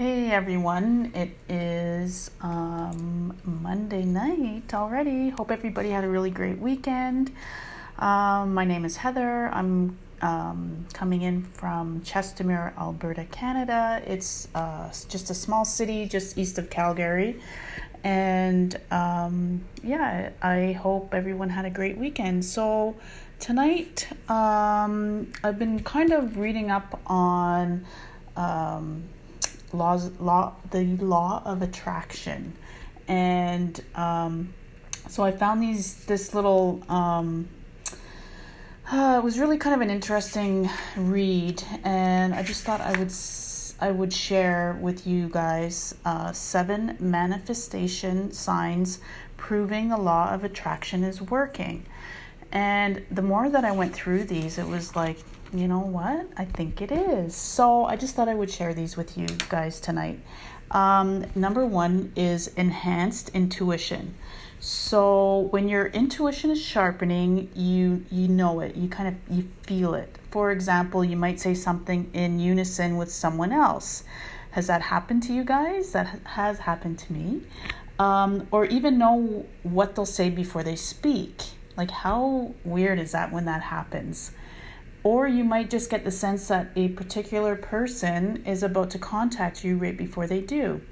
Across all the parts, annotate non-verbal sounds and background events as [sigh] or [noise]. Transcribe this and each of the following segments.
Hey everyone, it is um, Monday night already. Hope everybody had a really great weekend. Um, my name is Heather. I'm um, coming in from Chestermere, Alberta, Canada. It's uh, just a small city just east of Calgary. And um, yeah, I hope everyone had a great weekend. So, tonight um, I've been kind of reading up on um, laws law the law of attraction. And um, so i found these this little um, uh, it was really kind of an interesting read and i just thought i would i would share with you guys uh, seven manifestation signs proving the law of attraction is working. And the more that i went through these it was like you know what? I think it is. So I just thought I would share these with you guys tonight. Um, number one is enhanced intuition. So when your intuition is sharpening, you you know it. You kind of you feel it. For example, you might say something in unison with someone else. Has that happened to you guys? That has happened to me. Um, or even know what they'll say before they speak. Like how weird is that when that happens? Or you might just get the sense that a particular person is about to contact you right before they do.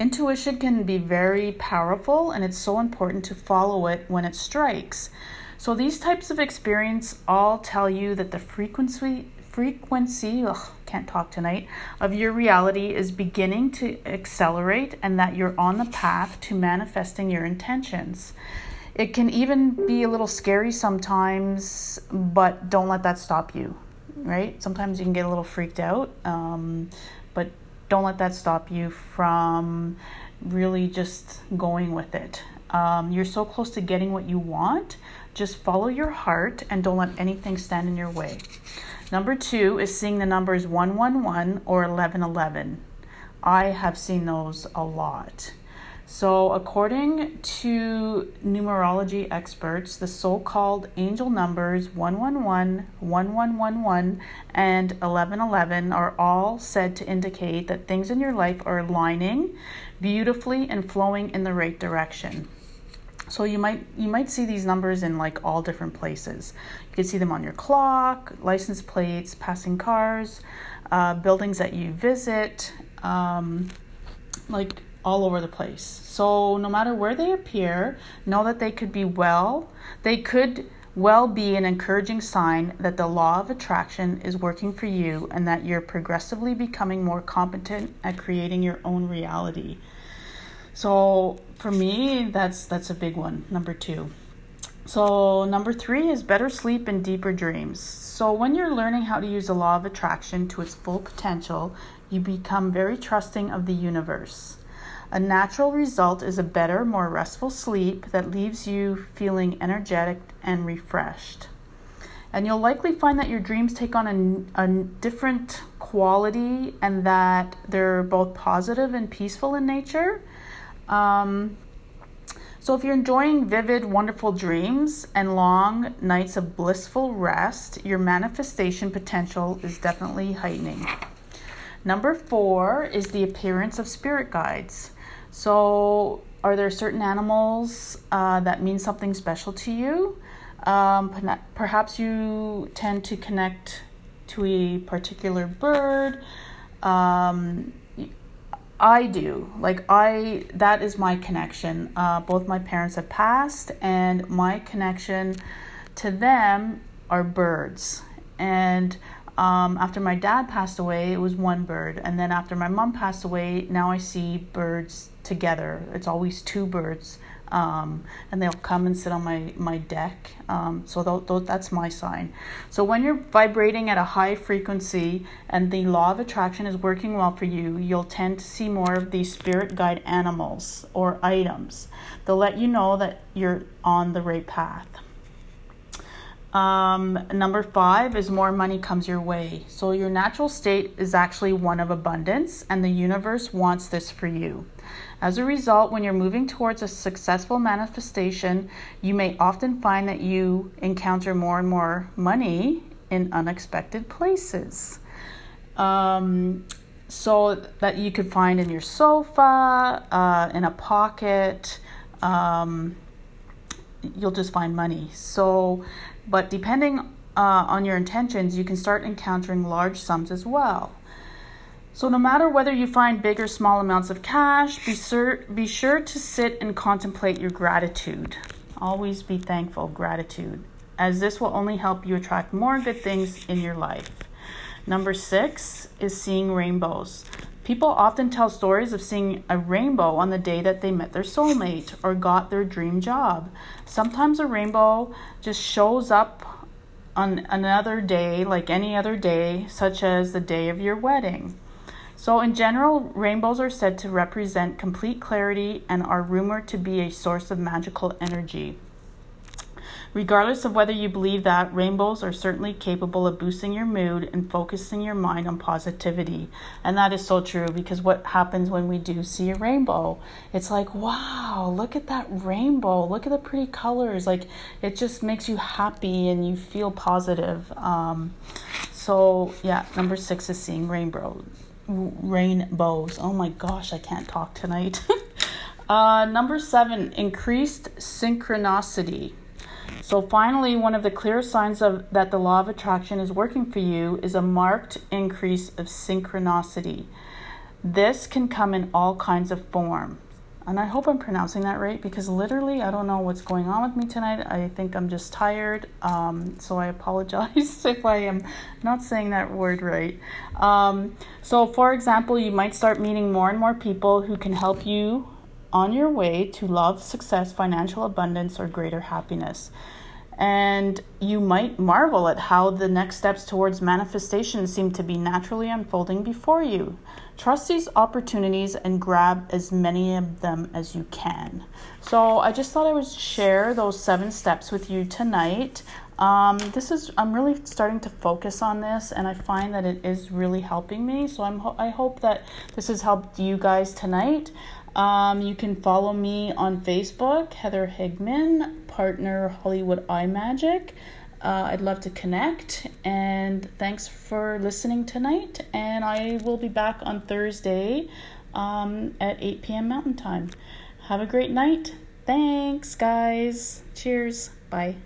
Intuition can be very powerful and it's so important to follow it when it strikes. So these types of experience all tell you that the frequency frequency ugh, can't talk tonight of your reality is beginning to accelerate and that you're on the path to manifesting your intentions. It can even be a little scary sometimes, but don't let that stop you, right? Sometimes you can get a little freaked out, um, but don't let that stop you from really just going with it. Um, you're so close to getting what you want. Just follow your heart and don't let anything stand in your way. Number two is seeing the numbers 111 or 1111. I have seen those a lot. So, according to numerology experts, the so called angel numbers 111, 1111, and 1111 are all said to indicate that things in your life are aligning beautifully and flowing in the right direction. So you might you might see these numbers in like all different places. You can see them on your clock, license plates, passing cars, uh, buildings that you visit, um, like all over the place. So, no matter where they appear, know that they could be well, they could well be an encouraging sign that the law of attraction is working for you and that you're progressively becoming more competent at creating your own reality. So, for me, that's that's a big one. Number 2. So, number 3 is better sleep and deeper dreams. So, when you're learning how to use the law of attraction to its full potential, you become very trusting of the universe. A natural result is a better, more restful sleep that leaves you feeling energetic and refreshed. And you'll likely find that your dreams take on a, a different quality and that they're both positive and peaceful in nature. Um, so, if you're enjoying vivid, wonderful dreams and long nights of blissful rest, your manifestation potential is definitely heightening. Number four is the appearance of spirit guides. So, are there certain animals uh, that mean something special to you? Um, perhaps you tend to connect to a particular bird. Um, I do. Like, I, that is my connection. Uh, both my parents have passed, and my connection to them are birds. And um, after my dad passed away, it was one bird. And then after my mom passed away, now I see birds together. It's always two birds. Um, and they'll come and sit on my, my deck. Um, so th- th- that's my sign. So when you're vibrating at a high frequency and the law of attraction is working well for you, you'll tend to see more of these spirit guide animals or items. They'll let you know that you're on the right path. Um, number five is more money comes your way. So, your natural state is actually one of abundance, and the universe wants this for you. As a result, when you're moving towards a successful manifestation, you may often find that you encounter more and more money in unexpected places. Um, so that you could find in your sofa, uh, in a pocket. Um, you'll just find money. So, but depending uh, on your intentions, you can start encountering large sums as well. So, no matter whether you find big or small amounts of cash, be, sur- be sure to sit and contemplate your gratitude. Always be thankful, gratitude, as this will only help you attract more good things in your life. Number six is seeing rainbows. People often tell stories of seeing a rainbow on the day that they met their soulmate or got their dream job. Sometimes a rainbow just shows up on another day, like any other day, such as the day of your wedding. So, in general, rainbows are said to represent complete clarity and are rumored to be a source of magical energy. Regardless of whether you believe that, rainbows are certainly capable of boosting your mood and focusing your mind on positivity. And that is so true because what happens when we do see a rainbow? It's like, wow, look at that rainbow. Look at the pretty colors. Like, it just makes you happy and you feel positive. Um, so, yeah, number six is seeing rainbow, rainbows. Oh my gosh, I can't talk tonight. [laughs] uh, number seven, increased synchronicity. So finally, one of the clear signs of that the law of attraction is working for you is a marked increase of synchronicity. This can come in all kinds of forms. And I hope I'm pronouncing that right because literally I don't know what's going on with me tonight. I think I'm just tired. Um, so I [laughs] apologize if I am not saying that word right. Um, so, for example, you might start meeting more and more people who can help you on your way to love, success, financial abundance, or greater happiness. And you might marvel at how the next steps towards manifestation seem to be naturally unfolding before you. Trust these opportunities and grab as many of them as you can. So, I just thought I would share those seven steps with you tonight. Um, this is I'm really starting to focus on this, and I find that it is really helping me. So I'm I hope that this has helped you guys tonight. Um, you can follow me on Facebook, Heather Higman, partner Hollywood Eye Magic. Uh, I'd love to connect. And thanks for listening tonight. And I will be back on Thursday um, at 8 p.m. Mountain Time. Have a great night. Thanks, guys. Cheers. Bye.